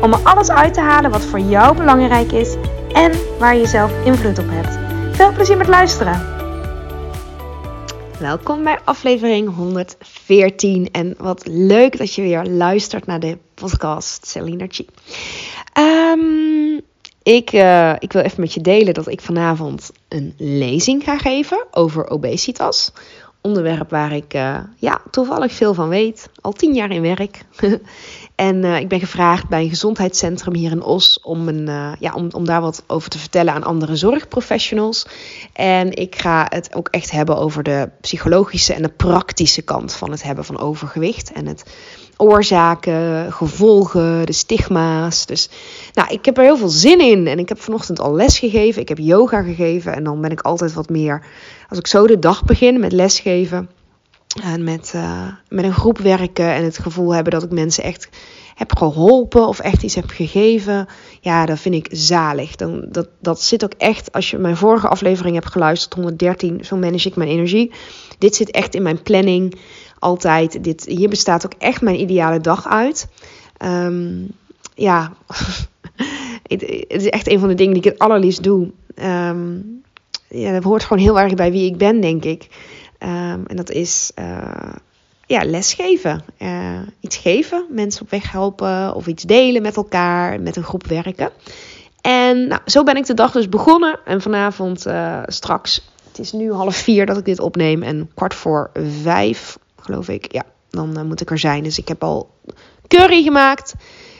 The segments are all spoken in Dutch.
om er alles uit te halen wat voor jou belangrijk is en waar je zelf invloed op hebt. Veel plezier met luisteren! Welkom bij aflevering 114 en wat leuk dat je weer luistert naar de podcast Celinergy. Um, ik, uh, ik wil even met je delen dat ik vanavond een lezing ga geven over obesitas. Onderwerp waar ik uh, ja, toevallig veel van weet. Al tien jaar in werk. En uh, ik ben gevraagd bij een gezondheidscentrum hier in Os om, een, uh, ja, om, om daar wat over te vertellen aan andere zorgprofessionals. En ik ga het ook echt hebben over de psychologische en de praktische kant van het hebben van overgewicht. En het oorzaken, gevolgen, de stigma's. Dus nou, ik heb er heel veel zin in. En ik heb vanochtend al les gegeven. Ik heb yoga gegeven. En dan ben ik altijd wat meer. Als ik zo de dag begin met lesgeven en met, uh, met een groep werken en het gevoel hebben dat ik mensen echt heb geholpen of echt iets heb gegeven. Ja, dat vind ik zalig. Dan, dat, dat zit ook echt, als je mijn vorige aflevering hebt geluisterd, 113, zo manage ik mijn energie. Dit zit echt in mijn planning altijd. Dit, hier bestaat ook echt mijn ideale dag uit. Um, ja, het, is echt een van de dingen die ik het allerliefst doe. Um, ja, dat hoort gewoon heel erg bij wie ik ben, denk ik. Um, en dat is uh, ja, lesgeven. Uh, iets geven, mensen op weg helpen of iets delen met elkaar, met een groep werken. En nou, zo ben ik de dag dus begonnen. En vanavond uh, straks, het is nu half vier dat ik dit opneem. En kwart voor vijf, geloof ik, ja, dan moet ik er zijn. Dus ik heb al curry gemaakt.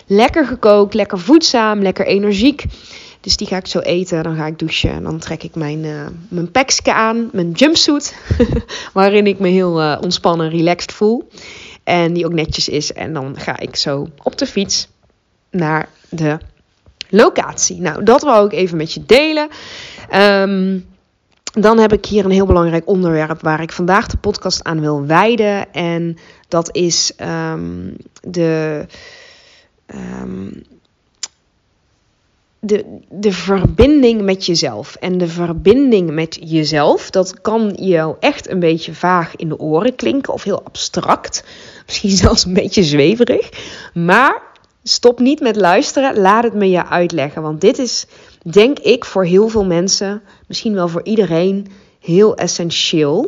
Lekker gekookt, lekker voedzaam, lekker energiek. Dus die ga ik zo eten. Dan ga ik douchen. En dan trek ik mijn, uh, mijn pakje aan. Mijn jumpsuit. waarin ik me heel uh, ontspannen, relaxed voel. En die ook netjes is. En dan ga ik zo op de fiets naar de locatie. Nou, dat wil ik even met je delen. Um, dan heb ik hier een heel belangrijk onderwerp waar ik vandaag de podcast aan wil wijden. En dat is um, de. Um, de, de verbinding met jezelf. En de verbinding met jezelf, dat kan jou echt een beetje vaag in de oren klinken of heel abstract. Misschien zelfs een beetje zweverig. Maar stop niet met luisteren, laat het me je uitleggen. Want dit is, denk ik, voor heel veel mensen, misschien wel voor iedereen, heel essentieel.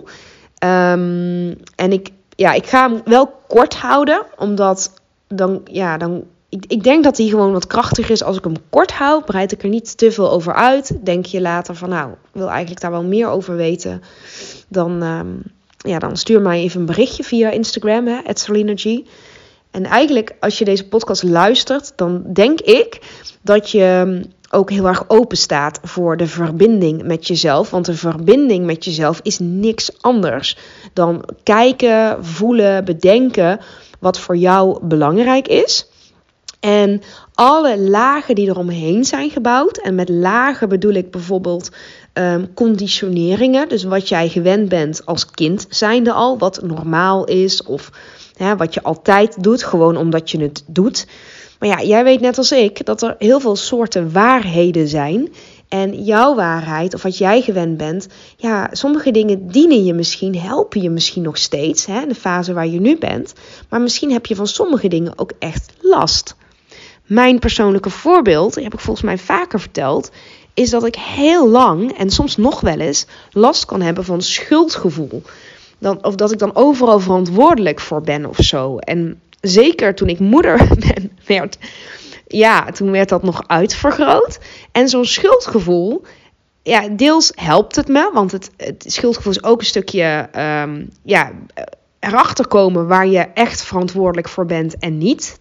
Um, en ik, ja, ik ga hem wel kort houden, omdat dan, ja, dan ik, ik, denk dat hij gewoon wat krachtiger is als ik hem kort hou. Breid ik er niet te veel over uit. Denk je later van, nou, ik wil eigenlijk daar wel meer over weten. Dan, um, ja, dan stuur mij even een berichtje via Instagram, hè, En eigenlijk, als je deze podcast luistert, dan denk ik dat je ook heel erg open staat voor de verbinding met jezelf. Want de verbinding met jezelf is niks anders dan kijken, voelen, bedenken wat voor jou belangrijk is. En alle lagen die eromheen zijn gebouwd. En met lagen bedoel ik bijvoorbeeld um, conditioneringen. Dus wat jij gewend bent als kind zijnde al. Wat normaal is. Of wat je altijd doet. Gewoon omdat je het doet. Maar ja, jij weet net als ik dat er heel veel soorten waarheden zijn. En jouw waarheid, of wat jij gewend bent, ja, sommige dingen dienen je misschien, helpen je misschien nog steeds, hè, in de fase waar je nu bent. Maar misschien heb je van sommige dingen ook echt last. Mijn persoonlijke voorbeeld, die heb ik volgens mij vaker verteld, is dat ik heel lang en soms nog wel eens last kan hebben van schuldgevoel. Dan, of dat ik dan overal verantwoordelijk voor ben of zo. En zeker toen ik moeder ben, werd, ja, toen werd dat nog uitvergroot. En zo'n schuldgevoel, ja, deels helpt het me, want het, schuldgevoel is ook een stukje, um, ja, erachter komen waar je echt verantwoordelijk voor bent en niet.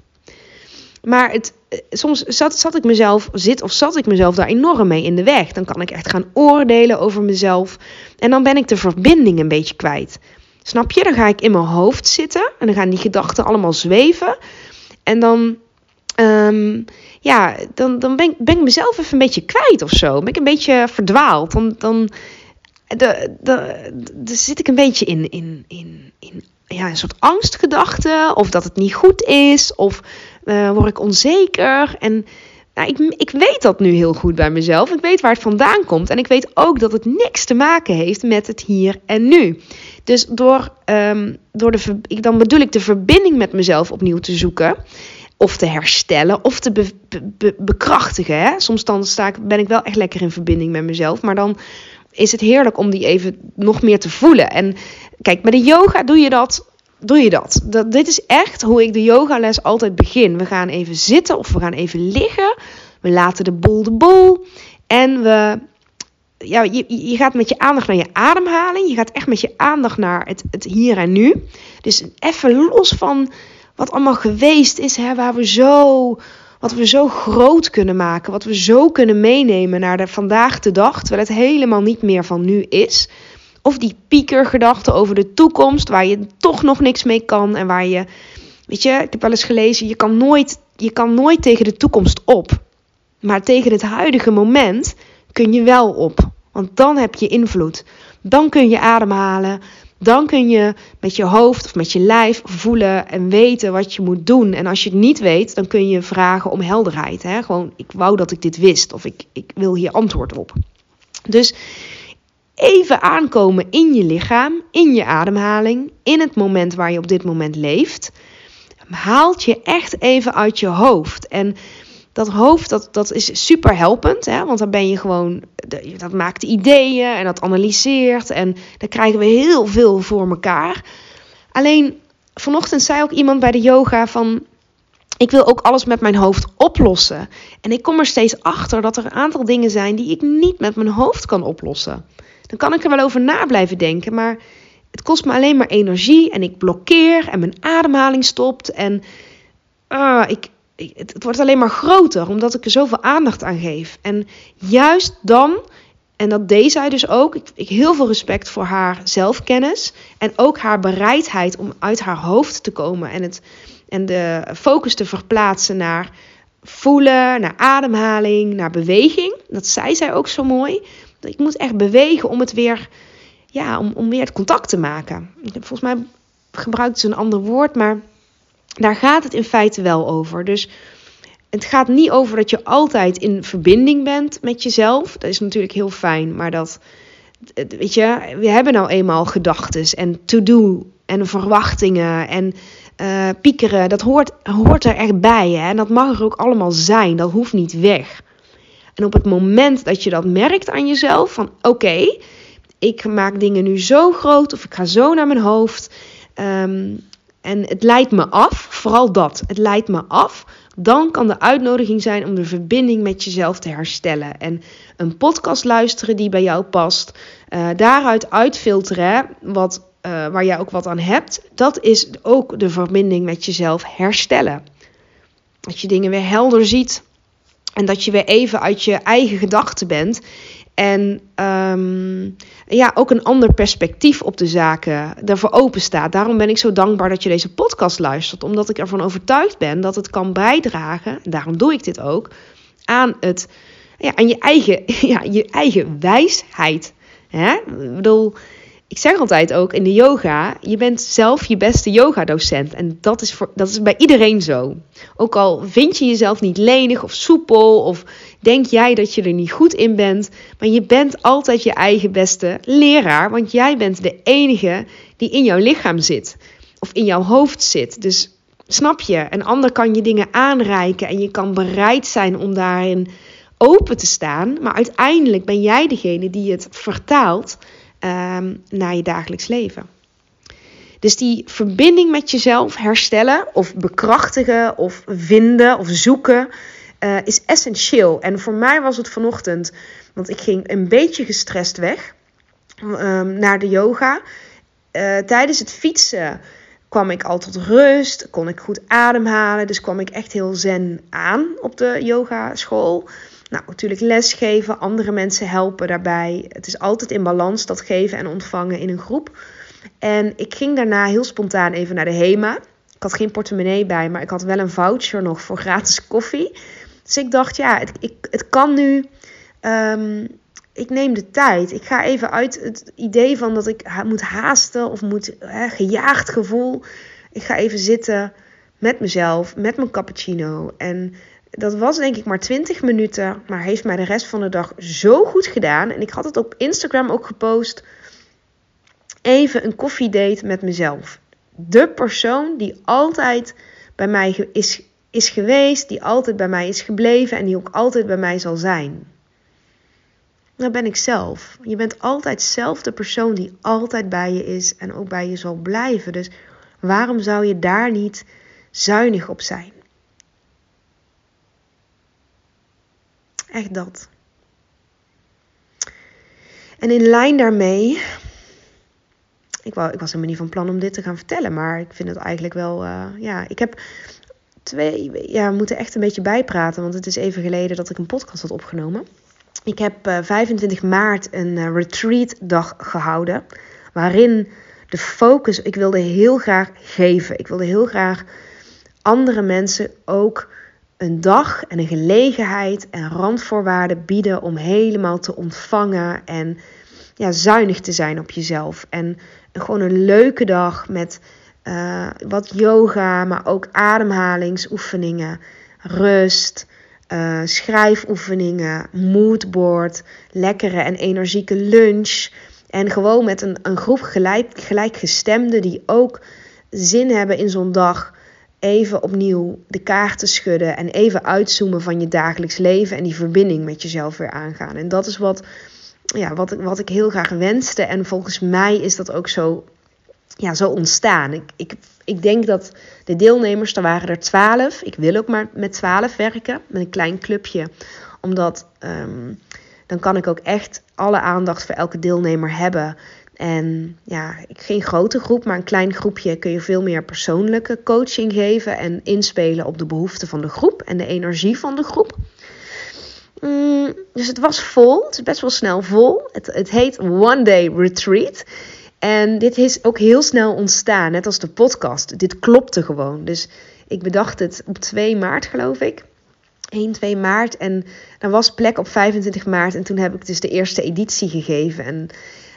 Maar het, soms zat, zat ik mezelf, zit of zat ik mezelf daar enorm mee in de weg. Dan kan ik echt gaan oordelen over mezelf. En dan ben ik de verbinding een beetje kwijt. Snap je? Dan ga ik in mijn hoofd zitten en dan gaan die gedachten allemaal zweven. En dan Ehm, ja, dan, dan ben, ik, ben ik mezelf even een beetje kwijt of zo. Ben ik een beetje verdwaald. Dan, dan de, zit ik een beetje in, in, in, in ja, een soort angstgedachte. Of dat het niet goed is. Of uh, word ik onzeker. En nou, ik, ik weet dat nu heel goed bij mezelf. Ik weet waar het vandaan komt. En ik weet ook dat het niks te maken heeft met het hier en nu. Dus door, um, door de, dan bedoel ik de verbinding met mezelf opnieuw te zoeken of te herstellen of te be, be, bekrachtigen. Hè? Soms dan sta ik, ben ik wel echt lekker in verbinding met mezelf, maar dan is het heerlijk om die even nog meer te voelen. En kijk, met de yoga doe je dat. Doe je dat? dat dit is echt hoe ik de yogales altijd begin. We gaan even zitten of we gaan even liggen. We laten de boel de boel. En we, ja, je, je gaat met je aandacht naar je ademhaling. Je gaat echt met je aandacht naar het, het hier en nu. Dus even los van wat allemaal geweest is, hè, waar we zo, wat we zo groot kunnen maken, wat we zo kunnen meenemen naar de vandaag de dag, terwijl het helemaal niet meer van nu is. Of die piekergedachten over de toekomst, waar je toch nog niks mee kan en waar je, weet je, ik heb wel eens gelezen, je kan nooit, je kan nooit tegen de toekomst op. Maar tegen het huidige moment kun je wel op. Want dan heb je invloed. Dan kun je ademhalen. Dan kun je met je hoofd of met je lijf voelen en weten wat je moet doen. En als je het niet weet, dan kun je vragen om helderheid. Hè? Gewoon, ik wou dat ik dit wist of ik, ik wil hier antwoord op. Dus even aankomen in je lichaam, in je ademhaling, in het moment waar je op dit moment leeft. Haalt je echt even uit je hoofd. En dat hoofd, dat, dat is super helpend. Hè? Want dan ben je gewoon, dat maakt ideeën en dat analyseert. En dan krijgen we heel veel voor elkaar. Alleen vanochtend zei ook iemand bij de yoga van... Ik wil ook alles met mijn hoofd oplossen. En ik kom er steeds achter dat er een aantal dingen zijn die ik niet met mijn hoofd kan oplossen. Dan kan ik er wel over na blijven denken, maar het kost me alleen maar energie en ik blokkeer en mijn ademhaling stopt. En uh, ik, het, wordt alleen maar groter omdat ik er zoveel aandacht aan geef. En juist dan, en dat deed zij dus ook, ik, ik heel veel respect voor haar zelfkennis en ook haar bereidheid om uit haar hoofd te komen en, het, en de focus te verplaatsen naar voelen, naar ademhaling, naar beweging. Dat zei zij ook zo mooi. Ik moet echt bewegen om het weer, ja, om, om weer het contact te maken. Volgens mij gebruikt ze een ander woord, maar daar gaat het in feite wel over. Dus het gaat niet over dat je altijd in verbinding bent met jezelf. Dat is natuurlijk heel fijn, maar dat, weet je, we hebben nou eenmaal gedachten en to-do en verwachtingen en uh, piekeren. Dat hoort, hoort er echt bij hè? en dat mag er ook allemaal zijn. Dat hoeft niet weg. En op het moment dat je dat merkt aan jezelf, van oké, ik maak dingen nu zo groot of ik ga zo naar mijn hoofd. Ehm, en het leidt me af, vooral dat, het leidt me af. Dan kan de uitnodiging zijn om de verbinding met jezelf te herstellen. En een podcast luisteren die bij jou past. Uh, daaruit uitfilteren wat, uh, waar jij ook wat aan hebt. Dat is ook de verbinding met jezelf herstellen. Dat je dingen weer helder ziet. En dat je weer even uit je eigen gedachten bent. En um, ja, ook een ander perspectief op de zaken ervoor open staat. Daarom ben ik zo dankbaar dat je deze podcast luistert. Omdat ik ervan overtuigd ben dat het kan bijdragen, daarom doe ik dit ook, aan, het, ja, aan je, eigen, ja, je eigen wijsheid. Hè? Ik bedoel, ik zeg altijd ook in de yoga, je bent zelf je beste yogadocent. En dat is, voor, dat is bij iedereen zo. Ook al vind je jezelf niet lenig of soepel of denk jij dat je er niet goed in bent. Maar je bent altijd je eigen beste leraar, want jij bent de enige die in jouw lichaam zit. Of in jouw hoofd zit. Dus snap je, een ander kan je dingen aanreiken en je kan bereid zijn om daarin open te staan. Maar uiteindelijk ben jij degene die het vertaalt um, naar je dagelijks leven. Dus die verbinding met jezelf herstellen of bekrachtigen of vinden of zoeken uh, is essentieel. En voor mij was het vanochtend, want ik ging een beetje gestrest weg um, naar de yoga. Uh, tijdens het fietsen kwam ik al tot rust, kon ik goed ademhalen. Dus kwam ik echt heel zen aan op de yogaschool. Nou, natuurlijk lesgeven, andere mensen helpen daarbij. Het is altijd in balans, dat geven en ontvangen in een groep. En ik ging daarna heel spontaan even naar de HEMA. Ik had geen portemonnee bij, maar ik had wel een voucher nog voor gratis koffie. Dus ik dacht, ja, het, ik, het kan nu. Ehm, ik neem de tijd. Ik ga even uit het idee van dat ik moet haasten of moet hè, gejaagd gevoel. Ik ga even zitten met mezelf, met mijn cappuccino. En dat was denk ik maar 20 minuten, maar heeft mij de rest van de dag zo goed gedaan. En ik had het op Instagram ook gepost. Even een koffiedate met mezelf. De persoon die altijd bij mij is, is geweest, die altijd bij mij is gebleven en die ook altijd bij mij zal zijn. Dat ben ik zelf. Je bent altijd zelf de persoon die altijd bij je is en ook bij je zal blijven. Dus waarom zou je daar niet zuinig op zijn? Echt dat. En in lijn daarmee. Ik, wou, ik was helemaal niet van plan om dit te gaan vertellen, maar ik vind het eigenlijk wel. Uh, ja, ik heb twee. Ja, moeten echt een beetje bijpraten, want het is even geleden dat ik een podcast had opgenomen. Ik heb uh, eh, 25 maart een uh, retreat dag gehouden. Waarin de focus. Ik wilde heel graag geven. Ik wilde heel graag andere mensen ook een dag en een gelegenheid en randvoorwaarden bieden om helemaal te ontvangen en ja, zuinig te zijn op jezelf. En gewoon een leuke dag met uh, wat yoga, maar ook ademhalingsoefeningen, rust, uh, schrijfoefeningen, moodboard, lekkere en energieke lunch. En gewoon met een, een groep gelijk, gelijkgestemden die ook zin hebben in zo'n dag even opnieuw de kaarten schudden en even uitzoomen van je dagelijks leven en die verbinding met jezelf weer aangaan. En dat is wat, ja, wat, wat ik heel graag wenste. En volgens mij is dat ook zo, ja, zo ontstaan. Ik, ik, ik denk dat de deelnemers, er waren er twaalf. Ik wil ook maar met twaalf werken, met een klein clubje. Omdat ehm, dan kan ik ook echt alle aandacht voor elke deelnemer hebben. En ja, geen grote groep, maar een klein groepje kun je veel meer persoonlijke coaching geven en inspelen op de behoeften van de groep en de energie van de groep. Mm, dus het was vol, het is best wel snel vol. Het, het heet One Day Retreat. En dit is ook heel snel ontstaan, net als de podcast. Dit klopte gewoon. Dus ik bedacht het op 2 maart, geloof ik. 1, 2 maart. En er was plek op 25 maart. En toen heb ik dus de eerste editie gegeven. En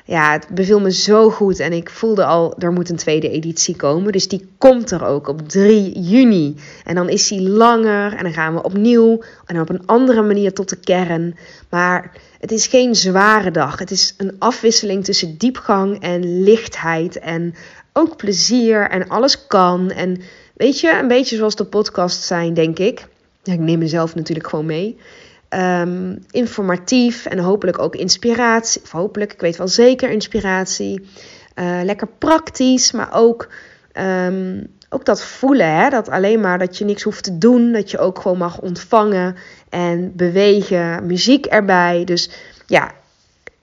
ja, het beviel me zo goed. En ik voelde al, er moet een tweede editie komen. Dus die komt er ook op 3 juni. En dan is die langer. En dan gaan we opnieuw. En op een andere manier tot de kern. Maar het is geen zware dag. Het is een afwisseling tussen diepgang en lichtheid. En ook plezier. En alles kan. En weet je, een beetje zoals de podcasts zijn, denk ik. Ja, ik neem mezelf natuurlijk gewoon mee. Ehm, informatief en hopelijk ook inspiratie. Of hopelijk, ik weet wel zeker inspiratie. Uh, lekker praktisch, maar ook, um, ook dat voelen. Hè? Dat alleen maar dat je niks hoeft te doen. Dat je ook gewoon mag ontvangen en bewegen. Muziek erbij. Dus ja,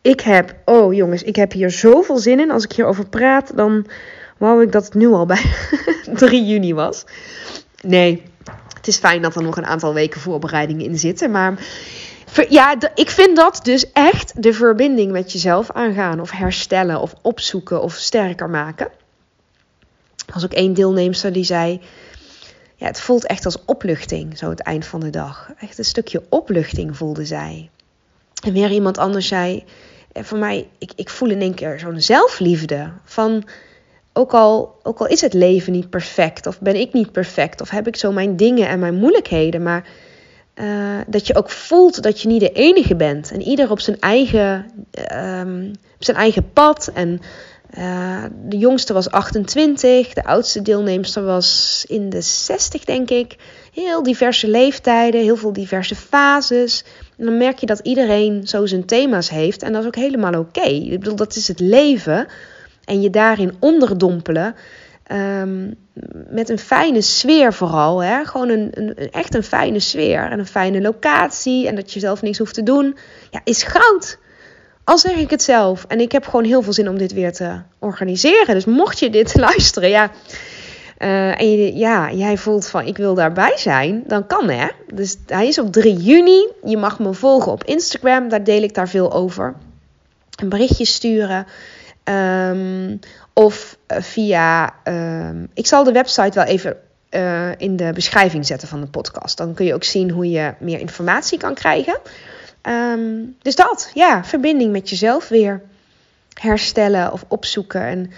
ik heb, oh jongens, ik heb hier zoveel zin in. Als ik hierover praat, dan wou ik dat het nu al bij 3 juni was. Nee, het is fijn dat er nog een aantal weken voorbereidingen in zitten. Maar ja, ik vind dat dus echt de verbinding met jezelf aangaan. Of herstellen, of opzoeken, of sterker maken. Er was ook één deelnemster die zei... Ja, het voelt echt als opluchting, zo het eind van de dag. Echt een stukje opluchting voelde zij. En weer iemand anders zei... Eh, voor mij, ik, ik voel in één keer zo'n zelfliefde. Van ook al, ook al is het leven niet perfect, of ben ik niet perfect, of heb ik zo mijn dingen en mijn moeilijkheden, maar uh, dat je ook voelt dat je niet de enige bent. En ieder op zijn eigen, um, op zijn eigen pad. En uh, de jongste was 28, de oudste deelnemster was in de 60, denk ik. Heel diverse leeftijden, heel veel diverse fases. En dan merk je dat iedereen zo zijn thema's heeft. En dat is ook helemaal oké. Ik bedoel, dat is het leven en je daarin onderdompelen. Um, met een fijne sfeer vooral. Hè? Gewoon een, een, echt een fijne sfeer. En een fijne locatie. En dat je zelf niks hoeft te doen. Ja, is goud. Al zeg ik het zelf. En ik heb gewoon heel veel zin om dit weer te organiseren. Dus mocht je dit luisteren, ja. Uh, en ja, jij voelt van ik wil daarbij zijn, dan kan hè. Dus hij is op 3 juni. Je mag me volgen op Instagram, daar deel ik daar veel over. Een berichtje sturen. Um, Of eh, via. ehm, ik zal de website wel even eh, in de beschrijving zetten van de podcast. Dan kun je ook zien hoe je meer informatie kan krijgen. Ehm, dus dat, ja, verbinding met jezelf weer herstellen of opzoeken. En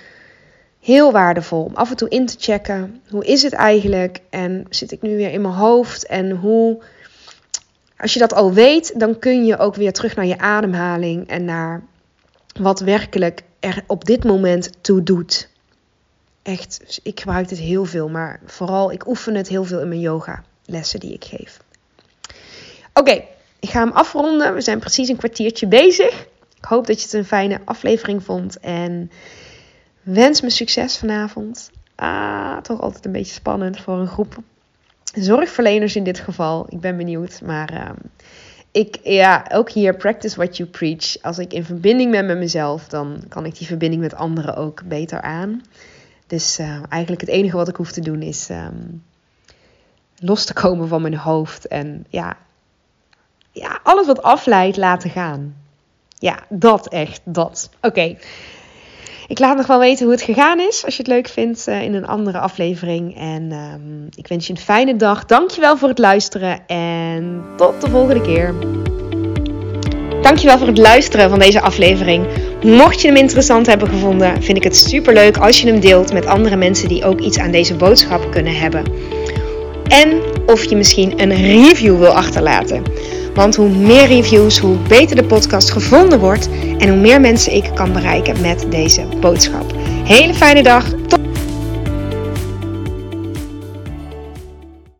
heel waardevol om af en toe in te checken. Hoe is het eigenlijk? En zit ik nu weer in mijn hoofd? En hoe. Als je dat al weet, dan kun je ook weer terug naar je ademhaling en naar wat werkelijk er op dit moment toe doet. Echt, ik gebruik dit heel veel, maar vooral ik oefen het heel veel in mijn yoga lessen die ik geef. Oké, ik ga hem afronden. We zijn precies een kwartiertje bezig. Ik hoop dat je het een fijne aflevering vond en wens me succes vanavond. Ah, toch altijd een beetje spannend voor een groep zorgverleners in dit geval. Ik ben benieuwd, maar uh, ik, ja, ook hier practice what you preach. Als ik in verbinding ben met mezelf, dan kan ik die verbinding met anderen ook beter aan. Dus uh, eigenlijk het enige wat ik hoef te doen is um, los te komen van mijn hoofd en ja, ja, alles wat afleidt laten gaan. Ja, dat echt, dat. Oké. Ik laat nog wel weten hoe het gegaan is. Als je het leuk vindt uh, in een andere aflevering. En um, ik wens je een fijne dag. Dankjewel voor het luisteren. En tot de volgende keer. Dankjewel voor het luisteren van deze aflevering. Mocht je hem interessant hebben gevonden, vind ik het super leuk als je hem deelt met andere mensen die ook iets aan deze boodschap kunnen hebben. En of je misschien een review wil achterlaten. Want hoe meer reviews, hoe beter de podcast gevonden wordt en hoe meer mensen ik kan bereiken met deze boodschap. Hele fijne dag. Tot